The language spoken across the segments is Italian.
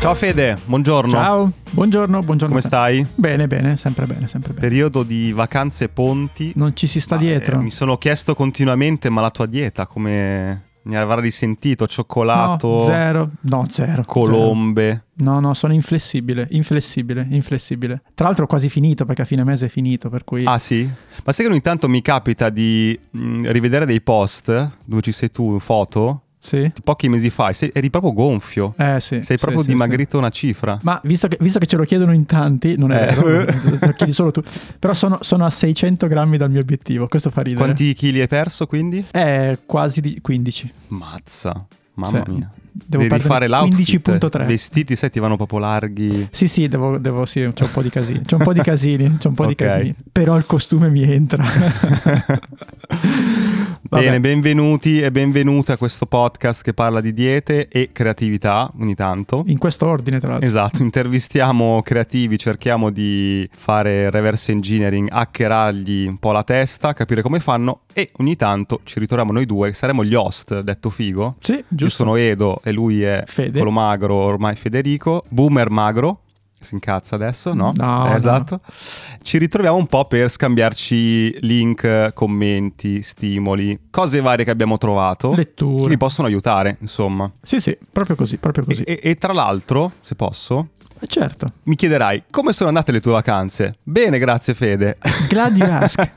Ciao Fede, buongiorno. Ciao, buongiorno, buongiorno. Come stai? Bene, bene, sempre bene, sempre bene. Periodo di vacanze e ponti. Non ci si sta Ma, dietro. eh, mi sono chiesto continuamente, ma la tua dieta come ne avrà risentito? Cioccolato, No, zero. No, zero. colombe. zero. No, no, sono inflessibile, inflessibile, inflessibile. Tra l'altro ho quasi finito perché a fine mese è finito, per cui... Ah sì? Ma sai che ogni tanto mi capita di mh, rivedere dei post dove ci sei tu, foto, Sì? pochi mesi fa, eri proprio gonfio. Eh sì. sei proprio sì, dimagrito una cifra. Ma visto che, visto che ce lo chiedono in tanti, non è Eh. vero, lo chiedi solo tu. Però sono, sono a 600 grammi dal mio obiettivo, questo fa ridere. Quanti chili hai perso quindi? Eh, quasi di 15. Mazza, mamma Sì. mia. Devo Devi rifare l'outfit. 15.3. I vestiti, sai, ti vanno proprio larghi. Sì, sì, devo, devo sì, c'è un po' di casini. C'è un po' di casini, c'è un po' Ok. di casini. Però il costume mi entra. Vabbè. Bene, benvenuti e benvenute a questo podcast che parla di diete e creatività ogni tanto. In questo ordine, tra l'altro. Esatto, intervistiamo creativi, cerchiamo di fare reverse engineering, hackerargli un po' la testa, capire come fanno e ogni tanto ci ritroviamo noi due, saremo gli host, detto figo. Sì, Io giusto. sono Edo e lui è Fede. quello magro, ormai Federico, boomer magro. Si incazza adesso, no? No, Eh, no, esatto. Ci ritroviamo un po' per scambiarci link, commenti, stimoli, cose varie che abbiamo trovato che Letture. mi possono aiutare, insomma. Sì, sì, proprio così, proprio così. E, e tra l'altro, se posso, Eh, certo. mi chiederai come sono andate le tue vacanze? Bene, grazie Fede. Glad you ask.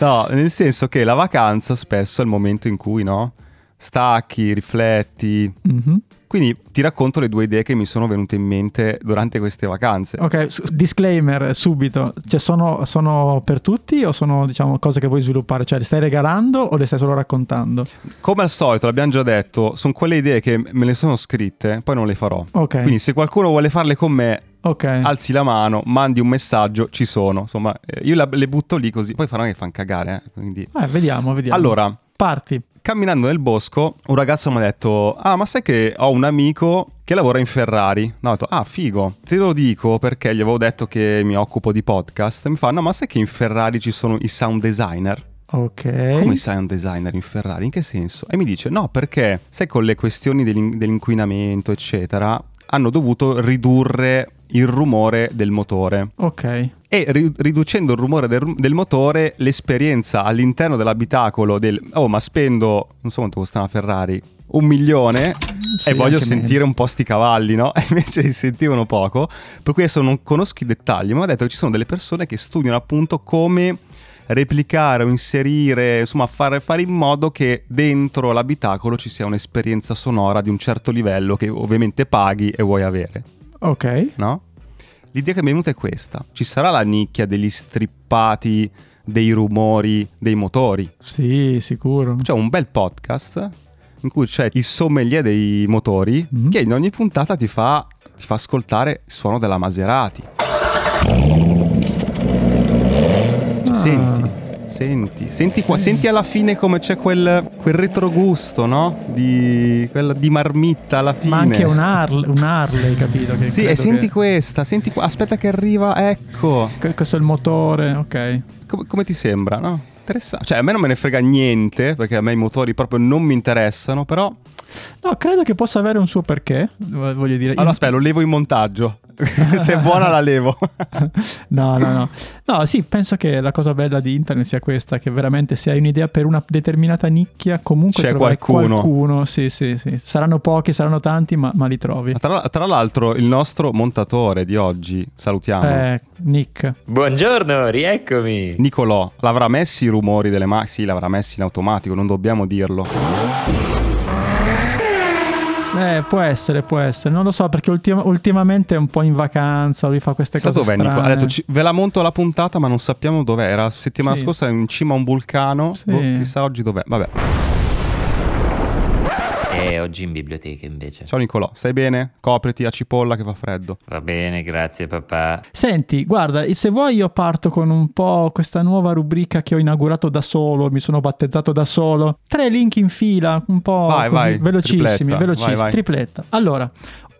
no, nel senso che la vacanza spesso è il momento in cui, no? Stacchi, rifletti. Mhm. Quindi ti racconto le due idee che mi sono venute in mente durante queste vacanze. Ok, disclaimer subito. Cioè, sono, sono per tutti o sono, diciamo, cose che vuoi sviluppare? Cioè, le stai regalando o le stai solo raccontando? Come al solito, l'abbiamo già detto, sono quelle idee che me le sono scritte, poi non le farò. Ok. Quindi se qualcuno vuole farle con me, ok. alzi la mano, mandi un messaggio, ci sono. Insomma, eh, io la- le butto lì così, poi faranno che fanno cagare. eh, Quindi... Eh, vediamo, vediamo. Allora, Parti. camminando nel bosco, un ragazzo mi ha detto: Ah, ma sai che ho un amico che lavora in Ferrari? No, ho detto: Ah, figo. Te lo dico perché gli avevo detto che mi occupo di podcast. Mi fa: No, ma sai che in Ferrari ci sono i sound designer? Ok. Come i sound designer in Ferrari? In che senso? E mi dice: No, perché sai, con le questioni dell'in- dell'inquinamento, eccetera, hanno dovuto ridurre il rumore del motore. Ok. E ri- riducendo il rumore del, del motore, l'esperienza all'interno dell'abitacolo del oh, ma spendo non so quanto costa una Ferrari, un milione Sì, e voglio sentire meno. un po' sti cavalli, no? E invece si sentivano poco. Per cui adesso non conosco i dettagli, ma mi ha detto che ci sono delle persone che studiano appunto come replicare o inserire, insomma, fare, fare in modo che dentro l'abitacolo ci sia un'esperienza sonora di un certo livello che ovviamente paghi e vuoi avere Ok. no? L'idea che mi è venuta è questa. Ci sarà la nicchia degli strippati dei rumori dei motori. Sì, sicuro. C'è un bel podcast in cui c'è il sommelier dei motori Mhm. che in ogni puntata ti fa, ti fa ascoltare il suono della Maserati. Ah. Senti, senti, senti, qua, Sì. senti alla fine come c'è quel, quel retrogusto, no? Di, quella di marmitta alla fine. Ma anche un, Harley, un Harley, capito? Che Sì, e senti che- questa, senti qua, aspetta che arriva, ecco. que- Questo è il motore, ok. Com- come ti sembra, no? Interessante. Cioè, a me non me ne frega niente, perché a me i motori proprio non mi interessano, però... No, credo che possa avere un suo perché, vo- voglio dire. Allora, aspetta, lo levo in montaggio. Se è buona la levo. No, no, no. No, sì, penso che la cosa bella di internet sia questa, che veramente se hai un'idea per una determinata nicchia, comunque C'è qualcuno. qualcuno. Sì, sì, sì. Saranno pochi, saranno tanti, ma, ma li trovi. Tra, tra l'altro, il nostro montatore di oggi, salutiamo, Eh, Nick. Buongiorno, rieccomi. Nicolò, l'avrà messi i rumori delle macchine? Sì, l'avrà messi in automatico, non dobbiamo dirlo. Eh, può essere, può essere. Non lo so, perché ultima- ultimamente è un po' in vacanza, lui fa queste Sa cose dov'è Nicolò? Ha strane. detto, "Ci- ve la monto la puntata, ma non sappiamo dov'è. Era settimana Sì. scorsa in cima a un vulcano. Sì. Boh, chissà oggi dov'è. Vabbè. E oggi in biblioteca invece. Ciao Nicolò, stai bene? Copriti a cipolla che fa freddo. Va bene, grazie papà. Senti, guarda, se vuoi io parto con un po' questa nuova rubrica che ho inaugurato da solo, mi sono battezzato da solo. Tre link in fila, un po' Vai, così, vai, velocissimi, tripletta, velocissimi, vai, vai. tripletta. Allora,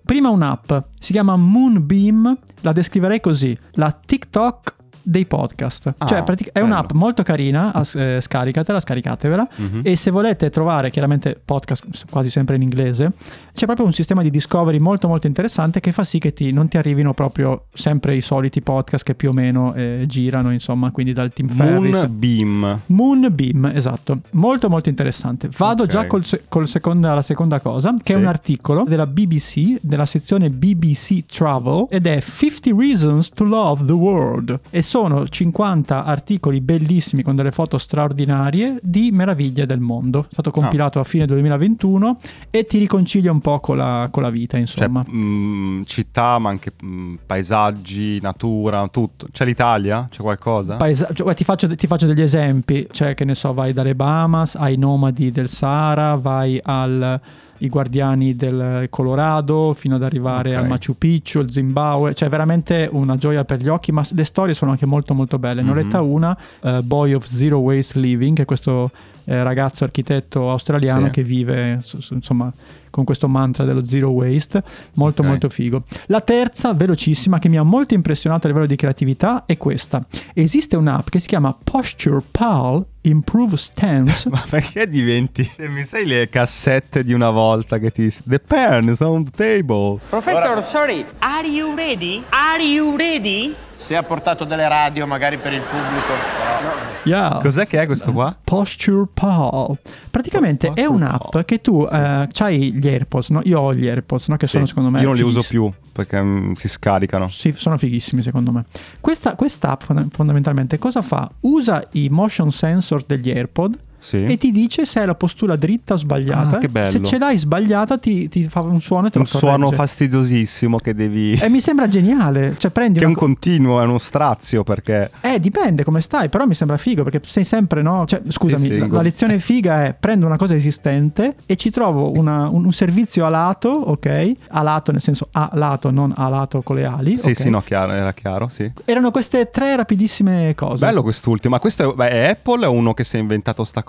prima un'app, si chiama Moonbeam, la descriverei così, la TikTok dei podcast. Ah, cioè, pratic- è bello. un'app molto carina, eh, scaricatela, scaricatevela. Mhm. E se volete trovare chiaramente podcast quasi sempre in inglese, C'è proprio un sistema di discovery molto molto interessante che fa sì che ti, non ti arrivino proprio sempre i soliti podcast che più o meno eh, girano, insomma, quindi dal Team Ferris. Moonbeam. Moonbeam, esatto. Molto molto interessante. Vado Ok. già col col seconda, alla seconda cosa, che è Sì. un articolo della BBC, della sezione BBC Travel, ed è 50 Reasons to Love the World. E sono 50 articoli bellissimi con delle foto straordinarie di meraviglie del mondo. È stato compilato a fine 2021 e ti riconcilia un po' con la, con la vita, Cioè, insomma. mh, città, ma anche mh, paesaggi, natura, tutto. C'è l'Italia? C'è qualcosa? Paesa- cioè, guarda, ti, faccio, ti faccio degli esempi, cioè che ne so, vai dalle Bahamas ai nomadi del Sahara, vai al i guardiani del Colorado fino ad arrivare Ok. al Machu Picchu, il Zimbabwe, cioè veramente una gioia per gli occhi, ma le storie sono anche molto molto belle. Ne ho Mhm. letta una, eh, Boy of Zero Waste Living, che è questo eh, ragazzo architetto australiano Sì. che vive insomma con questo mantra dello zero waste, molto Ok. molto figo. La terza, velocissima, che mi ha molto impressionato a livello di creatività è questa. Esiste un'app che si chiama Posture Pal Improve Stance. Ma perché diventi? Se mi sai le cassette di una volta che ti. The pen is on the table. Professor, sorry, are you ready? Are you ready? Se ha portato delle radio magari per il pubblico. però- Yeah. Cos'è che è questo qua? Posture Pal. Praticamente è Posture un'app Pal. che tu eh, c'hai gli AirPods, no? Io ho gli AirPods, no? Che sono Sì, secondo me Io non li uso più perché mm, si scaricano. Sì, sono fighissimi secondo me. Questa fonda- fondamentalmente cosa fa? Usa i motion sensor degli AirPod Sì. e ti dice se hai la postura dritta o sbagliata. Ah. Se ce l'hai sbagliata ti, ti fa un suono e te un lo corregge. suono fastidiosissimo che devi. E mi sembra geniale. Cioè prendi che è un co- continuo, è uno strazio perché. Eh, dipende come stai, però mi sembra figo perché sei sempre, no? Cioè, scusami, Sì, sì, la, go- la lezione figa è prendo una cosa esistente e ci trovo una- un, un servizio a lato, ok? A lato nel senso a lato, non a lato con le ali. Sì, ok? sì, no, chiaro, era chiaro, sì. Erano queste tre rapidissime cose. Bello quest'ultimo. Ma questo è, beh, è Apple o è uno che si è inventato sta cosa?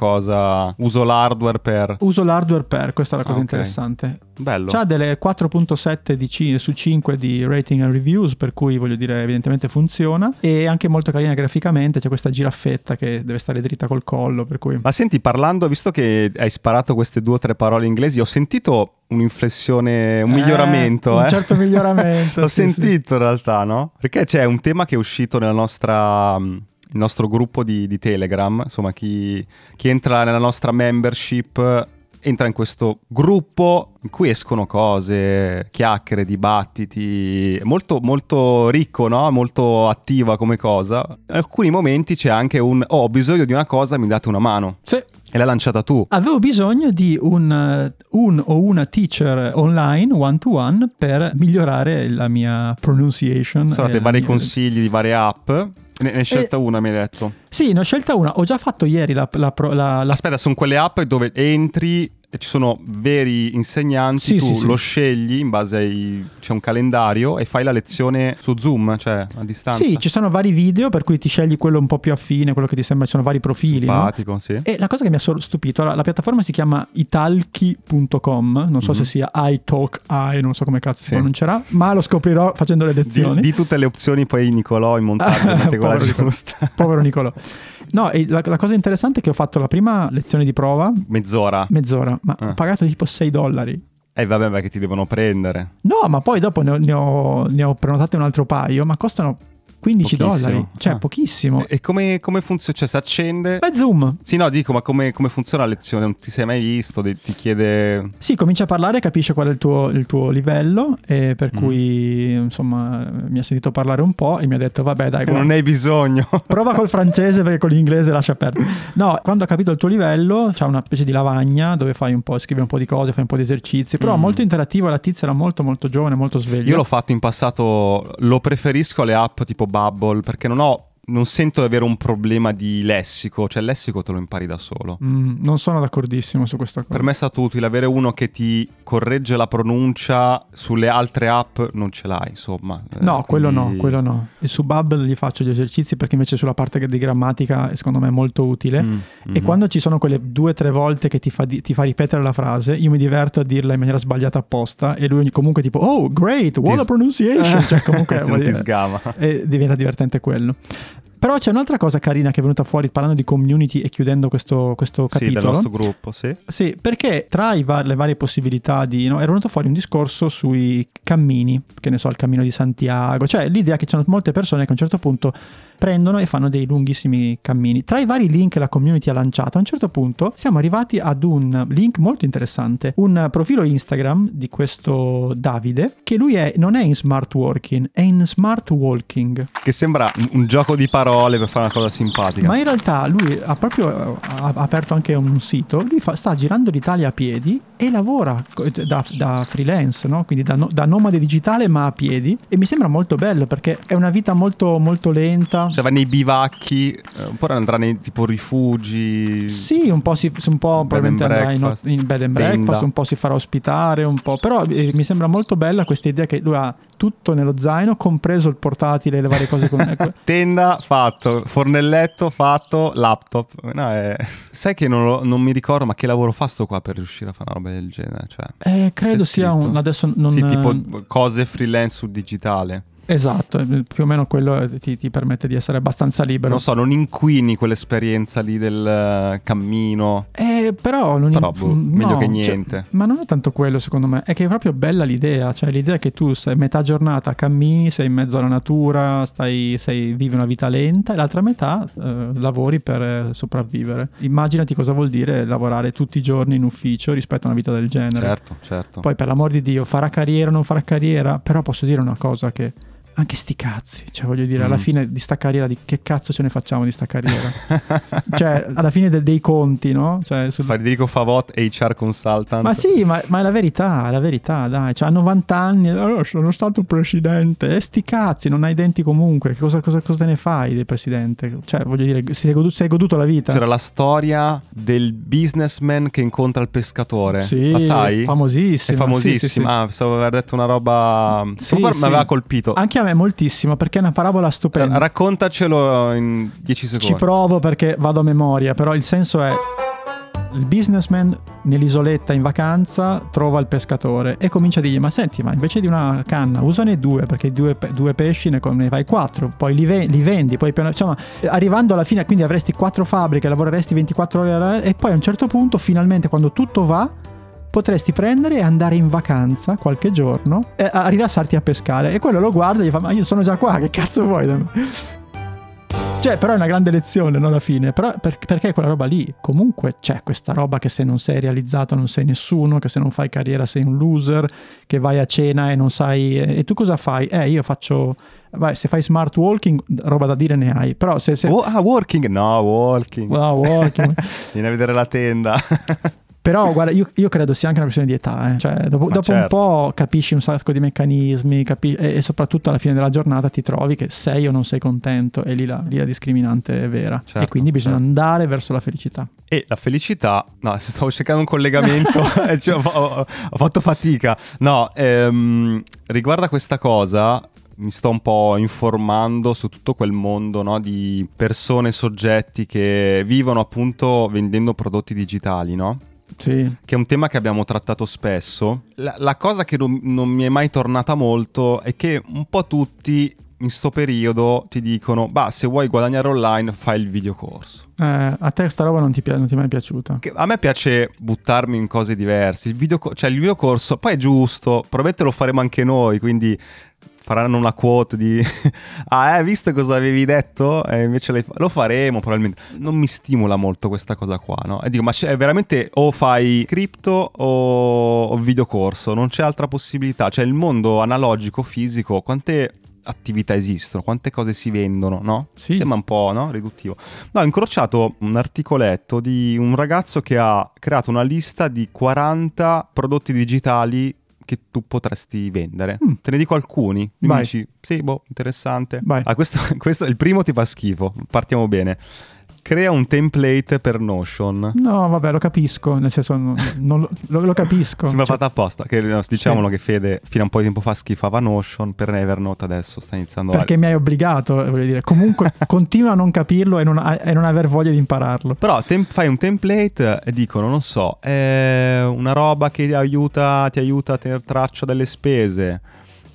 Uso l'hardware per. Uso l'hardware per, questa è la cosa Ah, ok. interessante. Bello. C'ha delle 4.7 di ci- su 5 di rating and reviews, per cui voglio dire, evidentemente funziona. E anche molto carina graficamente. C'è questa giraffetta che deve stare dritta col collo. Per cui. Ma senti, parlando, visto che hai sparato queste due o tre parole inglesi, ho sentito un'inflessione, un Eh, miglioramento. un eh. certo miglioramento, L'ho sì, sì. sentito in realtà, no? Perché c'è un tema che è uscito nella nostra... il nostro gruppo di, di Telegram, insomma chi, chi entra nella nostra membership eh, entra in questo gruppo in cui escono cose, chiacchiere, dibattiti, molto, molto ricco, no? molto attiva come cosa. In alcuni momenti c'è anche un oh, ho bisogno di una cosa, mi date una mano. Sì. E l'hai lanciata tu. Avevo bisogno di un, eh, un o una teacher online one to one per migliorare la mia pronunciation. Sono e dati la vari mia- consigli di varie app. Ne, ne hai scelta Eh, una, mi hai detto. Sì, ne ho scelta una. Ho già fatto ieri la, la, la- la- Aspetta, sono quelle app dove entri e ci sono veri insegnanti, Sì, tu sì, sì. lo scegli in base ai... c'è un calendario e fai la lezione su Zoom, cioè a distanza. Sì, ci sono vari video per cui ti scegli quello un po' più affine, quello che ti sembra, ci sono vari profili. no? Simpatico, sì. E la cosa che mi ha stupito, la, la piattaforma si chiama italki.com, non so se sia iTalkI, non so come cazzo si. Sì. pronuncerà, ma lo scoprirò facendo le Di, lezioni. di tutte le opzioni poi Nicolò in montaggio mette quella Povero Nicolò. giusta. Povero Nicolò. No, la, la cosa interessante è che ho fatto la prima lezione di prova, Mezz'ora. mezz'ora, ma Ah. ho pagato tipo 6 dollari. E vabbè, ma che ti devono prendere. No, ma poi dopo ne ho, ne ho- ne ho prenotate un altro paio, ma costano 15 Pochissimo. dollari, cioè Ah. pochissimo. E come, come funziona? Cioè, si accende... È Zoom. Sì, no, dico, ma come, come funziona la lezione? Non ti sei mai visto? Ti chiede... Sì, comincia a parlare, capisce qual è il tuo, il tuo livello, e per Mm. cui insomma mi ha sentito parlare un po' e mi ha detto vabbè dai, guarda, Non hai bisogno. prova col francese perché con l'inglese lascia perdere. No, quando ha capito il tuo livello c'è una specie di lavagna dove fai un po', scrivi un po' di cose, fai un po' di esercizi, però Mm. molto interattivo, la tizia era molto molto giovane, molto sveglia. Io l'ho fatto in passato, lo preferisco alle app tipo Bubble perché non ho, non sento di avere un problema di lessico, cioè il lessico te lo impari da solo. Mm, non sono d'accordissimo su questa cosa. Per me è stato utile avere uno che ti corregge la pronuncia, sulle altre app non ce l'hai, insomma. Eh, No, quello no, quello no. E su Bubble gli faccio gli esercizi perché invece sulla parte di grammatica è secondo me molto utile. Mm, E mm. quando ci sono quelle due o tre volte che ti fa, di- ti fa ripetere la frase, io mi diverto a dirla in maniera sbagliata apposta e lui comunque tipo, oh great, what Ti a pronunciation, cioè comunque Se non ti sgama. e diventa divertente quello. Però c'è un'altra cosa carina che è venuta fuori parlando di community e chiudendo questo, questo Sì, del capitolo. nostro gruppo, sì. Sì, perché tra i va- le varie possibilità di... No, era venuto fuori un discorso sui cammini, che ne so, il cammino di Santiago, cioè l'idea che ci sono molte persone che a un certo punto prendono e fanno dei lunghissimi cammini. Tra i vari link che la community ha lanciato, a un certo punto siamo arrivati ad un link molto interessante, un profilo Instagram di questo Davide, che lui è, non è in smart working, è in smart walking. Che sembra un, un gioco di parole per fare una cosa simpatica. Ma in realtà lui ha proprio ha aperto anche un sito, lui fa- sta girando l'Italia a piedi e lavora co- da, da freelance, no? quindi da, no- da nomade digitale ma a piedi e mi sembra molto bello perché è una vita molto, molto lenta. Cioè va nei bivacchi, eh, un po' andrà nei tipo rifugi. Sì, un po', si, un po' probabilmente andrà in, in bed and Tenda. breakfast, un po' si farà ospitare, un po'. Però eh, mi sembra molto bella questa idea che lui ha tutto nello zaino, compreso il portatile e le varie cose con ecco. Tenda fatto, fornelletto fatto, laptop. No, è- Sai che non, lo- non mi ricordo, ma che lavoro fa sto qua per riuscire a fare una roba del genere? Cioè, Eh, credo sia un... Adesso non... sì, tipo cose freelance su digitale. Esatto, eh, più o meno quello eh, ti, ti permette di essere abbastanza libero. Non so, non inquini quell'esperienza lì del eh, cammino. Eh, però non Però, boh, mm, meglio no, che cioè, niente. ma non è tanto quello, secondo me, è che è proprio bella l'idea. Cioè, l'idea che tu sei metà giornata cammini, sei in mezzo alla natura, stai, sei- vivi una vita lenta, e l'altra metà eh, lavori per sopravvivere. Immaginati cosa vuol dire lavorare tutti i giorni in ufficio rispetto a una vita del genere. Certo, certo. Poi, per l'amor di Dio, farà carriera o non farà carriera, però posso dire una cosa che. Anche sti cazzi, cioè voglio dire, alla Mm. fine di sta carriera, di che cazzo ce ne facciamo di sta carriera? cioè, alla fine de- dei conti, no? Cioè, sul- Federico Favot, HR consultant. Ma sì, ma, ma è la verità, è la verità, dai. Cioè, ha 90 anni, allora sono stato presidente. E sti cazzi, non hai denti comunque. Cosa, cosa, cosa ne fai del presidente? Cioè, voglio dire, si è goduto, si è goduto la vita. C'era la storia del businessman che incontra il pescatore. Sì, la sai? famosissima. È famosissima. Sì, sì, sì. Ah, pensavo aver detto una roba. Sì, sì. mi aveva colpito. Anche a me moltissimo, perché è una parabola stupenda. Eh, Raccontacelo in 10 secondi. Ci provo perché vado a memoria, però il senso è il businessman nell'isoletta in vacanza trova il pescatore e comincia a dirgli ma senti ma invece di una canna usane due perché due, pe- due pesci ne, ne fai quattro poi li, ve- li vendi poi piano- insomma arrivando alla fine quindi avresti quattro fabbriche lavoreresti 24 ore e poi a un certo punto finalmente quando tutto va potresti prendere e andare in vacanza qualche giorno e a rilassarti a pescare e quello lo guarda e gli fa ma io sono già qua che cazzo vuoi da me?" Cioè, però è una grande lezione, no? Alla fine. Però per- perché quella roba lì? Comunque c'è questa roba che se non sei realizzato non sei nessuno, che se non fai carriera sei un loser, che vai a cena e non sai... E tu cosa fai? Eh, io faccio... Vai, se fai smart walking, roba da dire ne hai. Però se... se... Oh, ah, working? No, walking. Wow, walking. Vieni a vedere la tenda. Però guarda, io, io credo sia anche una questione di età, eh. cioè dopo, dopo un certo. po' capisci un sacco di meccanismi capi- e, e soprattutto alla fine della giornata ti trovi che sei o non sei contento e lì la, lì la discriminante è vera Certo, e quindi bisogna certo. andare verso la felicità. E la felicità, no, stavo cercando un collegamento, e cioè, ho, ho- ho fatto fatica. No, ehm, riguardo a questa cosa, mi sto un po' informando su tutto quel mondo no, di persone, soggetti che vivono appunto vendendo prodotti digitali, no? Sì, Che è un tema che abbiamo trattato spesso. La, la cosa che non, non mi è mai tornata molto è che un po' tutti in sto periodo ti dicono, bah, se vuoi guadagnare online fai il videocorso. Eh, a te sta roba non ti, pi- non ti è mai piaciuta. Che a me piace buttarmi in cose diverse. Il video, cioè il videocorso, poi è giusto, probabilmente lo faremo anche noi, quindi faranno una quote di ah, eh, visto cosa avevi detto? E invece le- lo faremo probabilmente. Non mi stimola molto questa cosa qua, no? E dico, ma c'è veramente o fai cripto o, o videocorso, non c'è altra possibilità. Cioè il mondo analogico, fisico, quante attività esistono, quante cose si vendono, no? Sì. Sembra un po', no? Riduttivo. No, ho incrociato un articoletto di un ragazzo che ha creato una lista di 40 prodotti digitali che tu potresti vendere. Mm. Te ne dico alcuni. Mi dici, sì, boh, interessante. Ah, questo, questo- il primo ti fa schifo. Partiamo bene. Crea un template per Notion. No, vabbè, lo capisco, nel senso, non, non lo, lo- capisco. Sembra Cioè, fatta apposta. Che, diciamolo Sì. che Fede fino a un po' di tempo fa schifava Notion per Evernote, adesso sta iniziando a... perché mi hai obbligato, eh, voglio dire. Comunque, continua a non capirlo e non, a- e non aver voglia di impararlo. Però tem- fai un template e dicono, non so, è una roba che ti aiuta, ti aiuta a tenere traccia delle spese.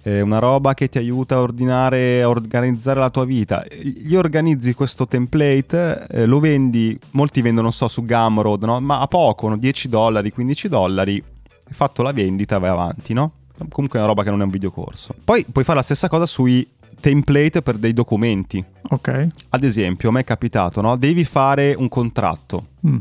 È una roba che ti aiuta a ordinare, a organizzare la tua vita. Gli organizzi questo template, eh, lo vendi, molti vendono, non so, su Gumroad, no? ma a poco, no? 10 dollari, 15 dollari, hai fatto la vendita, vai avanti, no? Comunque è una roba che non è un videocorso. Poi puoi fare la stessa cosa sui template per dei documenti. Ok. Ad esempio, a me è capitato, no? Devi fare un contratto, Mm.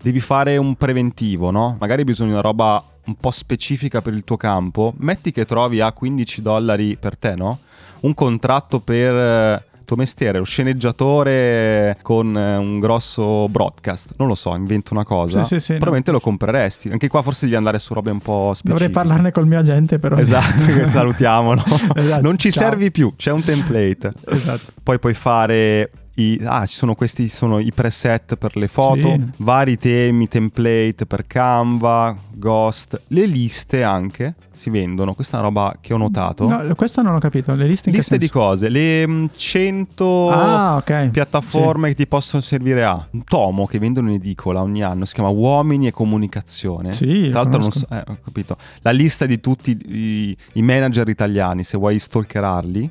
devi fare un preventivo, no? Magari bisogna una roba un po' specifica per il tuo campo. Metti che trovi a 15 dollari per te, no? Un contratto per eh, tuo mestiere, lo sceneggiatore con eh, un grosso broadcast. Non lo so, invento una cosa. Sì, sì, sì, no. Probabilmente lo compreresti. Anche qua forse devi andare su robe un po' specifiche. Dovrei parlarne col mio agente, però. Esatto, che salutiamolo. Esatto, Non ci ciao. servi più, c'è un template. Esatto. Poi puoi fare i, ah, ci sono questi sono i preset per le foto, Sì. vari temi, template per Canva, Ghost, le liste anche si vendono. Questa è una roba che ho notato. No, questa non ho capito. Le liste liste di cose, le mm, 100 Ah, ok. piattaforme che ti possono servire a un tomo che vendono in edicola ogni anno, si chiama Uomini e Comunicazione. Sì, Tra l'altro non so, eh, ho capito. La lista di tutti i, i manager italiani, se vuoi stalkerarli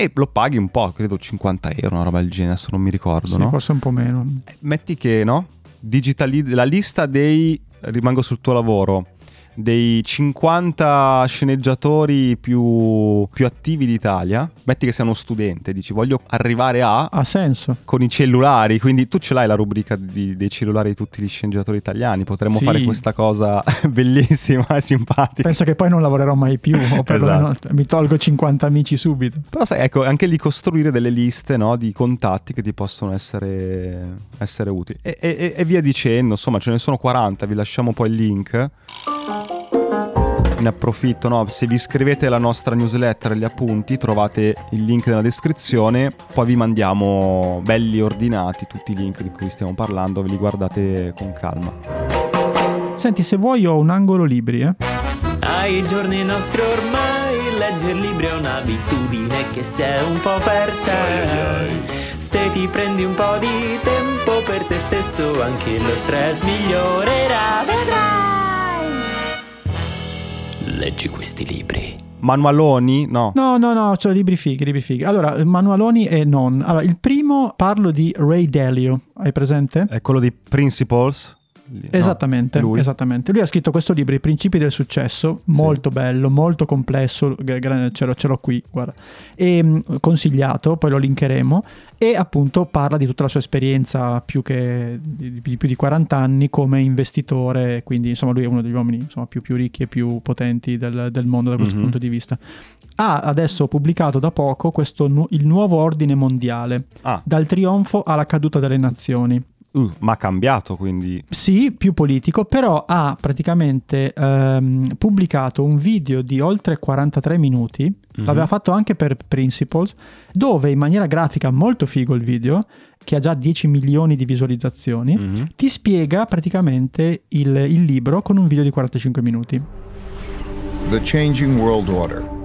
e lo paghi un po', credo 50 euro, una roba del genere, adesso non mi ricordo, Sì, no? forse un po' meno. Metti che, no? Digitali- la lista dei rimango sul tuo lavoro dei 50 sceneggiatori più, più attivi d'Italia, metti che sei uno studente, dici voglio arrivare a Ha senso. con i cellulari, quindi tu ce l'hai la rubrica di- dei cellulari di tutti gli sceneggiatori italiani, potremmo Sì. fare questa cosa bellissima e simpatica. Penso che poi non lavorerò mai più, o perlomeno mi tolgo 50 amici subito. Però sai, ecco, anche lì costruire delle liste no, di contatti che ti possono essere, essere utili. E, e- e via dicendo, insomma, ce ne sono 40, vi lasciamo poi il link. Ne approfitto, no? se vi iscrivete alla nostra newsletter gli appunti trovate il link nella descrizione, poi vi mandiamo belli ordinati tutti i link di cui stiamo parlando, ve li guardate con calma. Senti, se vuoi ho un angolo libri, eh. Ai giorni nostri ormai leggere libri è un'abitudine che si è un po' persa. Se ti prendi un po' di tempo per te stesso anche lo stress migliorerà, Leggi questi libri. Manualoni? No. No, no, no, cioè libri fighi, libri fighi. Allora, manualoni e non. Allora, il primo parlo di Ray Dalio, hai presente? È quello di Principles? Lì, no? Esattamente, Lui? esattamente. Lui ha scritto questo libro, I principi del successo, molto bello, molto complesso, ce l'ho, ce l'ho qui, guarda. E, mh, consigliato, poi lo linkeremo, e appunto parla di tutta la sua esperienza più, che, di, di più di 40 anni come investitore, quindi insomma lui è uno degli uomini insomma, più, più ricchi e più potenti del, del mondo da questo Mhm. punto di vista. Ha adesso pubblicato da poco questo, il nuovo ordine mondiale, Ah, dal trionfo alla caduta delle nazioni. Uh, ma ha cambiato quindi. Sì, più politico, però ha praticamente ehm, pubblicato un video di oltre 43 minuti, Mhm. l'aveva fatto anche per Principles, dove in maniera grafica molto figo il video, che ha già 10 milioni di visualizzazioni, Mhm. ti spiega praticamente il, il libro con un video di 45 minuti. The Changing World Order.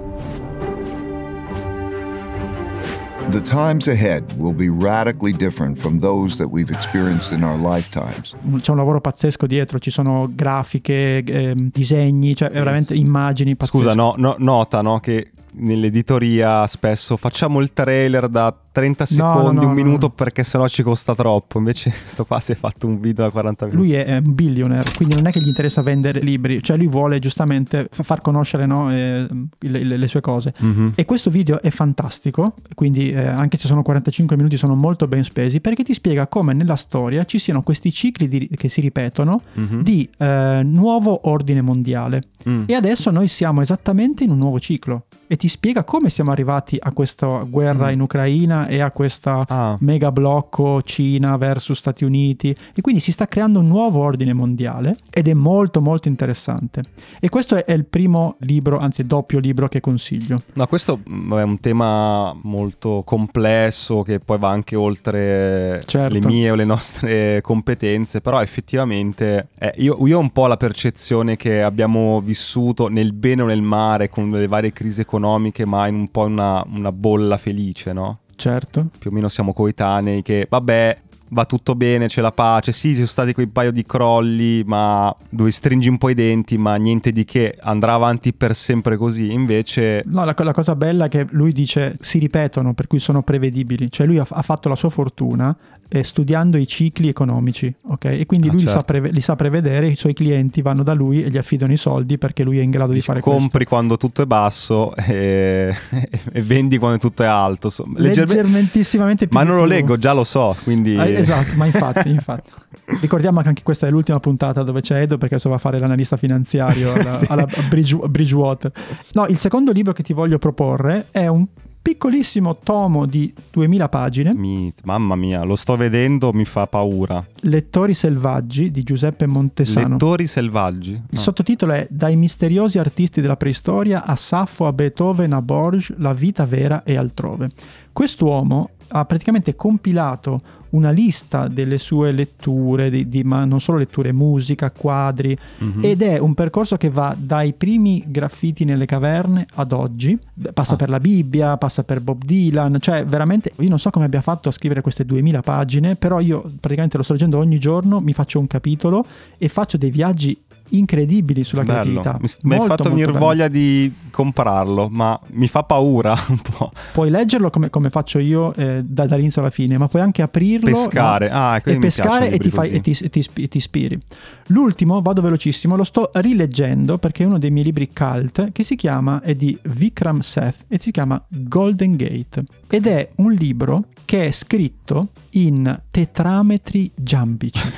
The times ahead will be radically different from those that we've experienced in our lifetimes. C'è un lavoro pazzesco dietro, ci sono grafiche, ehm, disegni, cioè veramente immagini pazzesche. Scusa, no, no- nota no, che nell'editoria spesso facciamo il trailer da 30 No, no, secondi, no, un no. minuto perché sennò ci costa troppo. Invece questo qua si è fatto un video da 40 minuti. Lui è un billionaire, quindi non è che gli interessa vendere libri, cioè lui vuole giustamente fa- far conoscere no, eh, le, le- le sue cose. Mhm. E questo video è fantastico, quindi eh, anche se sono 45 minuti sono molto ben spesi, perché ti spiega come nella storia ci siano questi cicli di- che si ripetono Mhm. di eh, nuovo ordine mondiale. Mm. E adesso noi siamo esattamente in un nuovo ciclo e ti spiega come siamo arrivati a questa guerra Mm. in Ucraina e a questa Ah, mega blocco Cina versus Stati Uniti e quindi si sta creando un nuovo ordine mondiale ed è molto molto interessante e questo è, il primo libro anzi doppio libro che consiglio no, questo mm, è un tema molto complesso che poi va anche oltre Certo. le mie o le nostre competenze, però effettivamente eh, io, io ho un po' la percezione che abbiamo vissuto nel bene o nel male con le varie crisi economiche, ma in un po' una, una bolla felice, no? Certo più o meno siamo coetanei, che vabbè, va tutto bene, c'è la pace. Sì, ci sono stati quei paio di crolli, ma dove stringi un po' i denti, ma niente di che, andrà avanti per sempre così. Invece No, la, la cosa bella è che lui dice si ripetono, per cui sono prevedibili. Cioè lui ha, ha fatto la sua fortuna studiando i cicli economici, ok? E quindi Ah, lui li, sa certo. preve- li sa prevedere, i suoi clienti vanno da lui e gli affidano i soldi perché lui è in grado di dici, fare compri quando tutto è basso e, e vendi quando tutto è alto. Questo. leggermente- Leggermentissimamente più Ma di non lo leggo, già lo so, quindi... Ah, esatto, ma infatti, infatti. Ricordiamo che anche questa è l'ultima puntata dove c'è Edo perché adesso va a fare l'analista finanziario alla, Sì. alla Bridge- Bridgewater. No, il secondo libro che ti voglio proporre è un piccolissimo tomo di 2000 pagine, Mi- mamma mia, lo sto vedendo, mi fa paura. Lettori selvaggi di Giuseppe Montesano. Lettori selvaggi. Il No. sottotitolo è Dai misteriosi artisti della preistoria a Saffo, a Beethoven, a Borges, la vita vera e altrove. Quest'uomo ha praticamente compilato una lista delle sue letture, di- di- ma non solo letture, musica, quadri, Mhm. ed è un percorso che va dai primi graffiti nelle caverne ad oggi, passa Ah. per la Bibbia, passa per Bob Dylan, cioè veramente io non so come abbia fatto a scrivere queste 2000 pagine, però io praticamente lo sto leggendo ogni giorno, mi faccio un capitolo e faccio dei viaggi incredibili sulla Bello. creatività. Mi, mi hai fatto venire voglia di comprarlo, ma mi fa paura un po'. Puoi leggerlo come, come faccio io eh, da- dall'inizio alla fine, ma puoi anche aprirlo Pescare. no? Ah, e pescare e ti, fai, e, ti, e ti ispi- ti ispiri. L'ultimo, vado velocissimo, lo sto rileggendo perché è uno dei miei libri cult che si chiama, è di Vikram Seth e si chiama Golden Gate ed è un libro che è scritto in tetrametri giambici.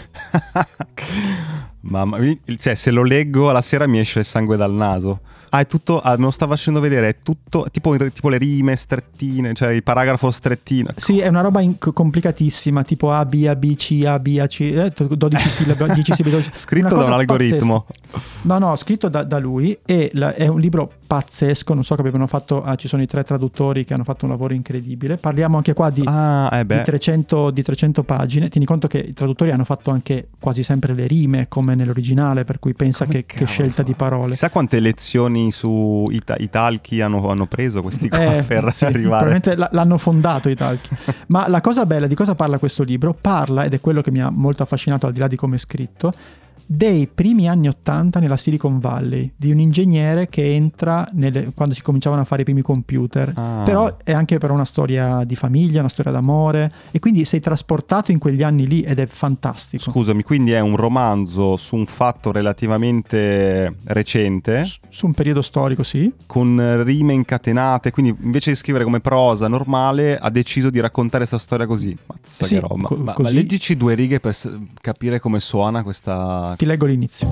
Mamma mia, cioè, se lo leggo alla sera mi esce il sangue dal naso. Ah, è tutto. Ah, me lo sta facendo vedere. È tutto. Tipo, tipo le rime strettine, cioè il paragrafo strettino. Sì, è una roba in- complicatissima, tipo A, B, A, B, C, A, B, A, C, eh, 12 sillabe, 10 sillabe. 12. Scritto da un algoritmo. pazzesca. No, no, scritto da, da lui e la- è un libro pazzesco, non so che abbiano fatto, ah, ci sono i tre traduttori che hanno fatto un lavoro incredibile. Parliamo anche qua di, Ah, eh di beh. 300, di 300 pagine. Tieni conto che i traduttori hanno fatto anche quasi sempre le rime come nell'originale, per cui pensa che, che scelta fa? di parole. Chissà quante lezioni su Ita- Italchi hanno, hanno preso questi qua Eh, per sì, arrivare. Probabilmente l'hanno fondato i talchi. Ma la cosa bella di cosa parla questo libro? Parla, ed è quello che mi ha molto affascinato al di là di come è scritto, dei primi anni 80 nella Silicon Valley, di un ingegnere che entra nelle- quando si cominciavano a fare i primi computer. Ah. Però è anche però una storia di famiglia, una storia d'amore, e quindi sei trasportato in quegli anni lì ed è fantastico. Scusami, quindi è un romanzo su un fatto relativamente recente, S- Su un periodo storico, sì. con rime incatenate, quindi invece di scrivere come prosa normale ha deciso di raccontare questa storia così. Mazza Sì, che roba. co- ma, ma leggici due righe per s- capire come suona questa... Ti leggo l'inizio.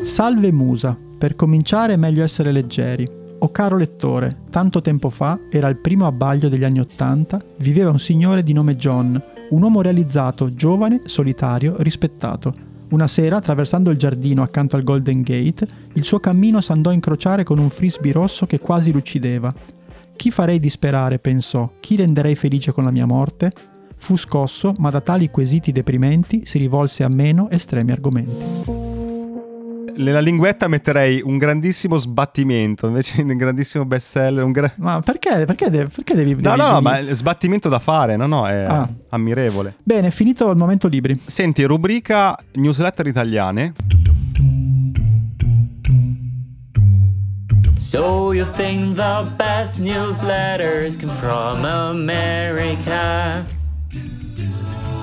Salve musa, per cominciare è meglio essere leggeri. O caro lettore, tanto tempo fa, era il primo abbaglio degli anni Ottanta, viveva un signore di nome John, un uomo realizzato, giovane, solitario, rispettato. Una sera, attraversando il giardino accanto al Golden Gate, il suo cammino s'andò a incrociare con un frisbee rosso che quasi lo uccideva. Chi farei disperare, pensò, chi renderei felice con la mia morte? Fu scosso, ma da tali quesiti deprimenti si rivolse a meno estremi argomenti. Nella linguetta metterei un grandissimo sbattimento, invece un grandissimo bestseller, un gra- Ma perché, perché, de- perché devi... No, devi- no, no, devi- ma sbattimento da fare, no, no, è Ah. ammirevole. Bene, finito il momento libri. Senti, rubrica newsletter italiane. So you think the best newsletters come from America?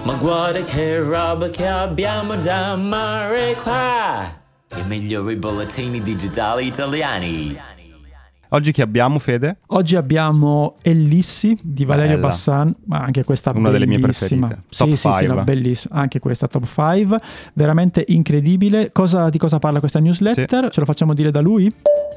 Ma guarda che roba che abbiamo da amare qua! I migliori bollettini digitali italiani. Oggi chi abbiamo, Fede? Oggi abbiamo Ellissi di Valerio Bella. Bassan, ma anche questa Una delle mie bellissima. preferite. Sì, Top sì, sì, five. no, bellissima. Anche questa top 5, veramente incredibile. Cosa- di cosa parla questa newsletter? Ce lo facciamo dire da lui?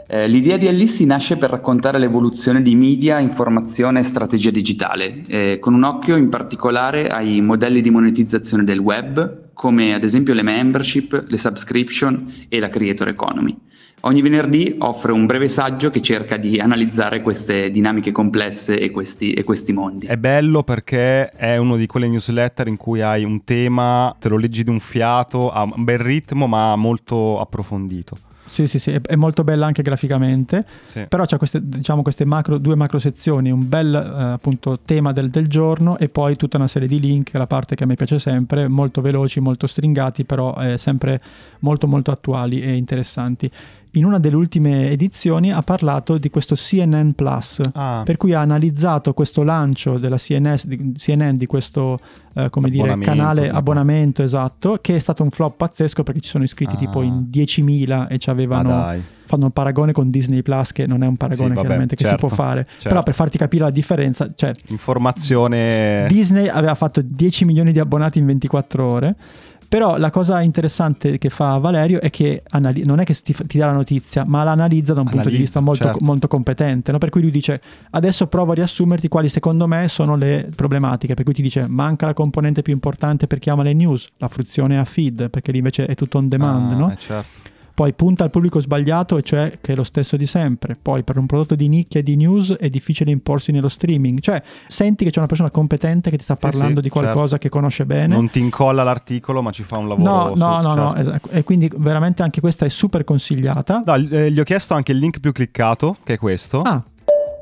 Eh, l'idea di Ellissi nasce per raccontare l'evoluzione di media, informazione e strategia digitale, eh, con un occhio in particolare ai modelli di monetizzazione del web, come ad esempio le membership, le subscription e la creator economy. Ogni venerdì offre un breve saggio che cerca di analizzare queste dinamiche complesse e questi, e questi mondi. È bello perché è uno di quelle newsletter in cui hai un tema, te lo leggi di un fiato, ha un bel ritmo ma molto approfondito. Sì, sì, sì, è, molto bella anche graficamente. Sì. Però c'è queste, diciamo, queste macro, due macro sezioni, un bel eh, appunto tema del, del giorno e poi tutta una serie di link, la parte che a me piace sempre, molto veloci, molto stringati, però eh, sempre molto molto attuali e interessanti. In una delle ultime edizioni ha parlato di questo CNN Plus, Ah. per cui ha analizzato questo lancio della CNS, di, CNN di questo eh, come dire, canale tipo. abbonamento esatto, che è stato un flop pazzesco perché ci sono iscritti Ah. tipo in 10.000 e ci avevano fanno un paragone con Disney Plus che non è un paragone Sì, vabbè, chiaramente che certo, si può fare certo. però per farti capire la differenza cioè Informazione... Disney aveva fatto 10 milioni di abbonati in 24 ore però la cosa interessante che fa Valerio è che anali- non è che ti, ti dà la notizia ma la analizza da un punto di vista molto, certo. molto competente no? per cui lui dice adesso provo a riassumerti quali secondo me sono le problematiche per cui ti dice manca la componente più importante per chi ama le news la fruizione a feed perché lì invece è tutto on demand Ah, no? eh, certo. Poi punta al pubblico sbagliato, e cioè che è lo stesso di sempre. Poi per un prodotto di nicchia e di news è difficile imporsi nello streaming. Cioè, senti che c'è una persona competente che ti sta Sì, parlando sì, di qualcosa certo. che conosce bene. Non ti incolla l'articolo, ma ci fa un lavoro. No, su- no, no, no, certo. esatto. e quindi veramente anche questa è super consigliata. No, eh, gli ho chiesto anche il link più cliccato, che è questo. Ah,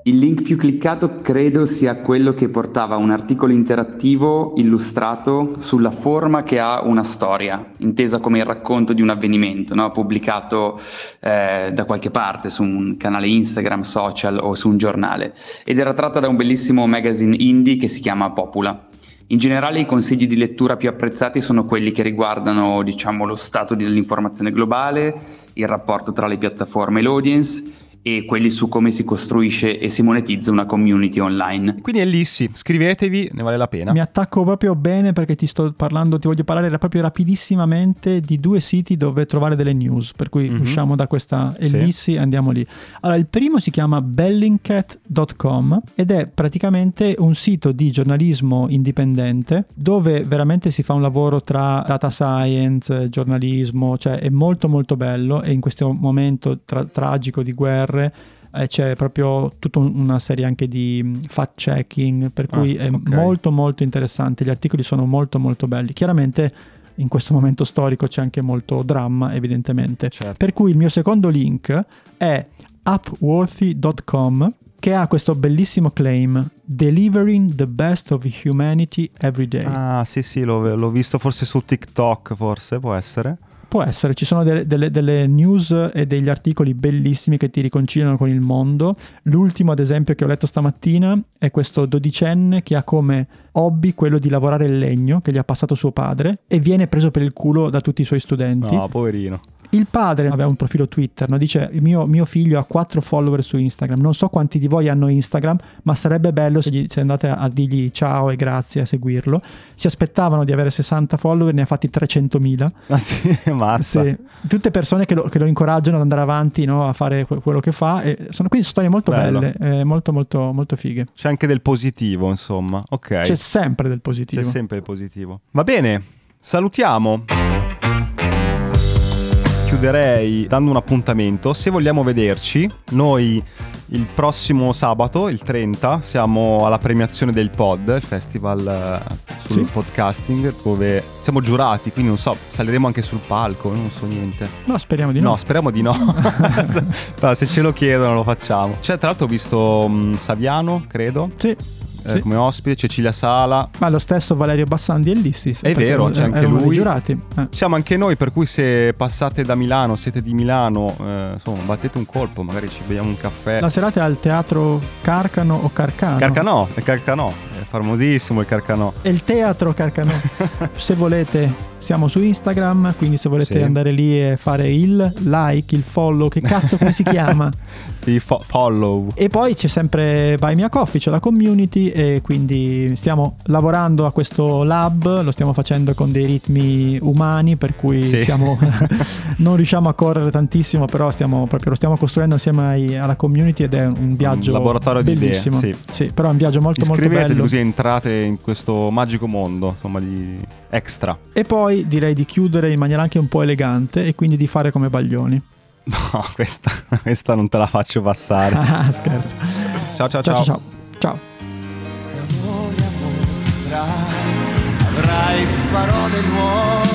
Il link più cliccato credo sia quello che portava un articolo interattivo illustrato sulla forma che ha una storia, intesa come il racconto di un avvenimento, no? pubblicato eh, da qualche parte su un canale Instagram, social o su un giornale. Ed era tratta da un bellissimo magazine indie che si chiama Popula. In generale i consigli di lettura più apprezzati sono quelli che riguardano diciamo, lo stato dell'informazione globale, il rapporto tra le piattaforme e l'audience e quelli su come si costruisce e si monetizza una community online. Quindi è lì, sì. Scrivetevi, ne vale la pena. mi attacco proprio bene perché ti sto parlando, ti voglio parlare proprio rapidissimamente di due siti dove trovare delle news. Per cui Mhm. usciamo da questa Sì. ellissi e andiamo lì. Allora, il primo si chiama bellingcat.com ed è praticamente un sito di giornalismo indipendente dove veramente si fa un lavoro tra data science, giornalismo, cioè è molto molto bello e in questo momento tra- tragico di guerre eh, c'è proprio tutta un- una serie anche di mh, fact checking per cui Ah, è ok. molto molto interessante gli articoli sono molto molto belli chiaramente in questo momento storico c'è anche molto dramma evidentemente Certo. per cui il mio secondo link è upworthy.com che ha questo bellissimo claim delivering the best of humanity every day Ah, sì, sì, l'ho, l'ho visto forse su TikTok, forse, può essere. Può essere, ci sono delle, delle- delle news e degli articoli bellissimi che ti riconciliano con il mondo. L'ultimo, ad esempio, che ho letto stamattina è questo dodicenne che ha come hobby quello di lavorare il legno che gli ha passato suo padre e viene preso per il culo da tutti i suoi studenti. No, poverino. Il padre aveva un profilo Twitter, no? dice il mio, mio figlio ha 4 follower su Instagram, non so quanti di voi hanno Instagram, ma sarebbe bello se, gli- se andate a, a dirgli ciao e grazie a seguirlo. Si aspettavano di avere 60 follower, ne ha fatti 300.000. Ah, sì, mazza. Sì, tutte persone che lo, che lo incoraggiano ad andare avanti no, a fare que- quello che fa. E sono quindi storie molto Bello. belle, eh, molto, molto, molto fighe. C'è anche del positivo, insomma. Ok. C'è sempre del C'è positivo. sempre il positivo. Va bene, salutiamo. Chiuderei dando un appuntamento. Se vogliamo vederci, noi il prossimo sabato, il 30, siamo alla premiazione del pod, il festival eh, sul Sì. podcasting, dove siamo giurati, quindi non so, saliremo anche sul palco, non so niente. No, speriamo di No, no. speriamo di no. Se ce lo chiedono lo facciamo. C'è tra l'altro ho visto mh, Saviano, credo, Sì, eh, sì. come ospite, Cecilia Sala. Ma lo stesso Valerio Bassandi e Listis. È vero, c'è anche lui. giurati. Eh. Siamo anche noi, per cui se passate da Milano, siete di Milano, eh, insomma, battete un colpo, magari ci beviamo un caffè. La serata è al teatro Carcano o Carcano? Carcanò, è Carcanò, è famosissimo il Carcanò. È il teatro Carcano. se volete, siamo su Instagram, quindi se volete Sì. andare lì e fare il like, il follow, che cazzo come si chiama? Di fo- follow. E poi c'è sempre Buy Me a Coffee, c'è la community e quindi stiamo lavorando a questo lab, lo stiamo facendo con dei ritmi umani per cui Sì. siamo, non riusciamo a correre tantissimo, però stiamo proprio, lo stiamo costruendo insieme ai- alla community ed è un viaggio laboratorio di idee, bellissimo. sì. però è un viaggio molto molto bello. Così entrate in questo magico mondo, insomma, di extra. E poi direi di chiudere in maniera anche un po' elegante e quindi di fare come Baglioni. No, questa, questa non te la faccio passare. Ah, scherzo. Ciao ciao Ciao ciao. ciao ciao. Se amore amore avrai, avrai parole nuove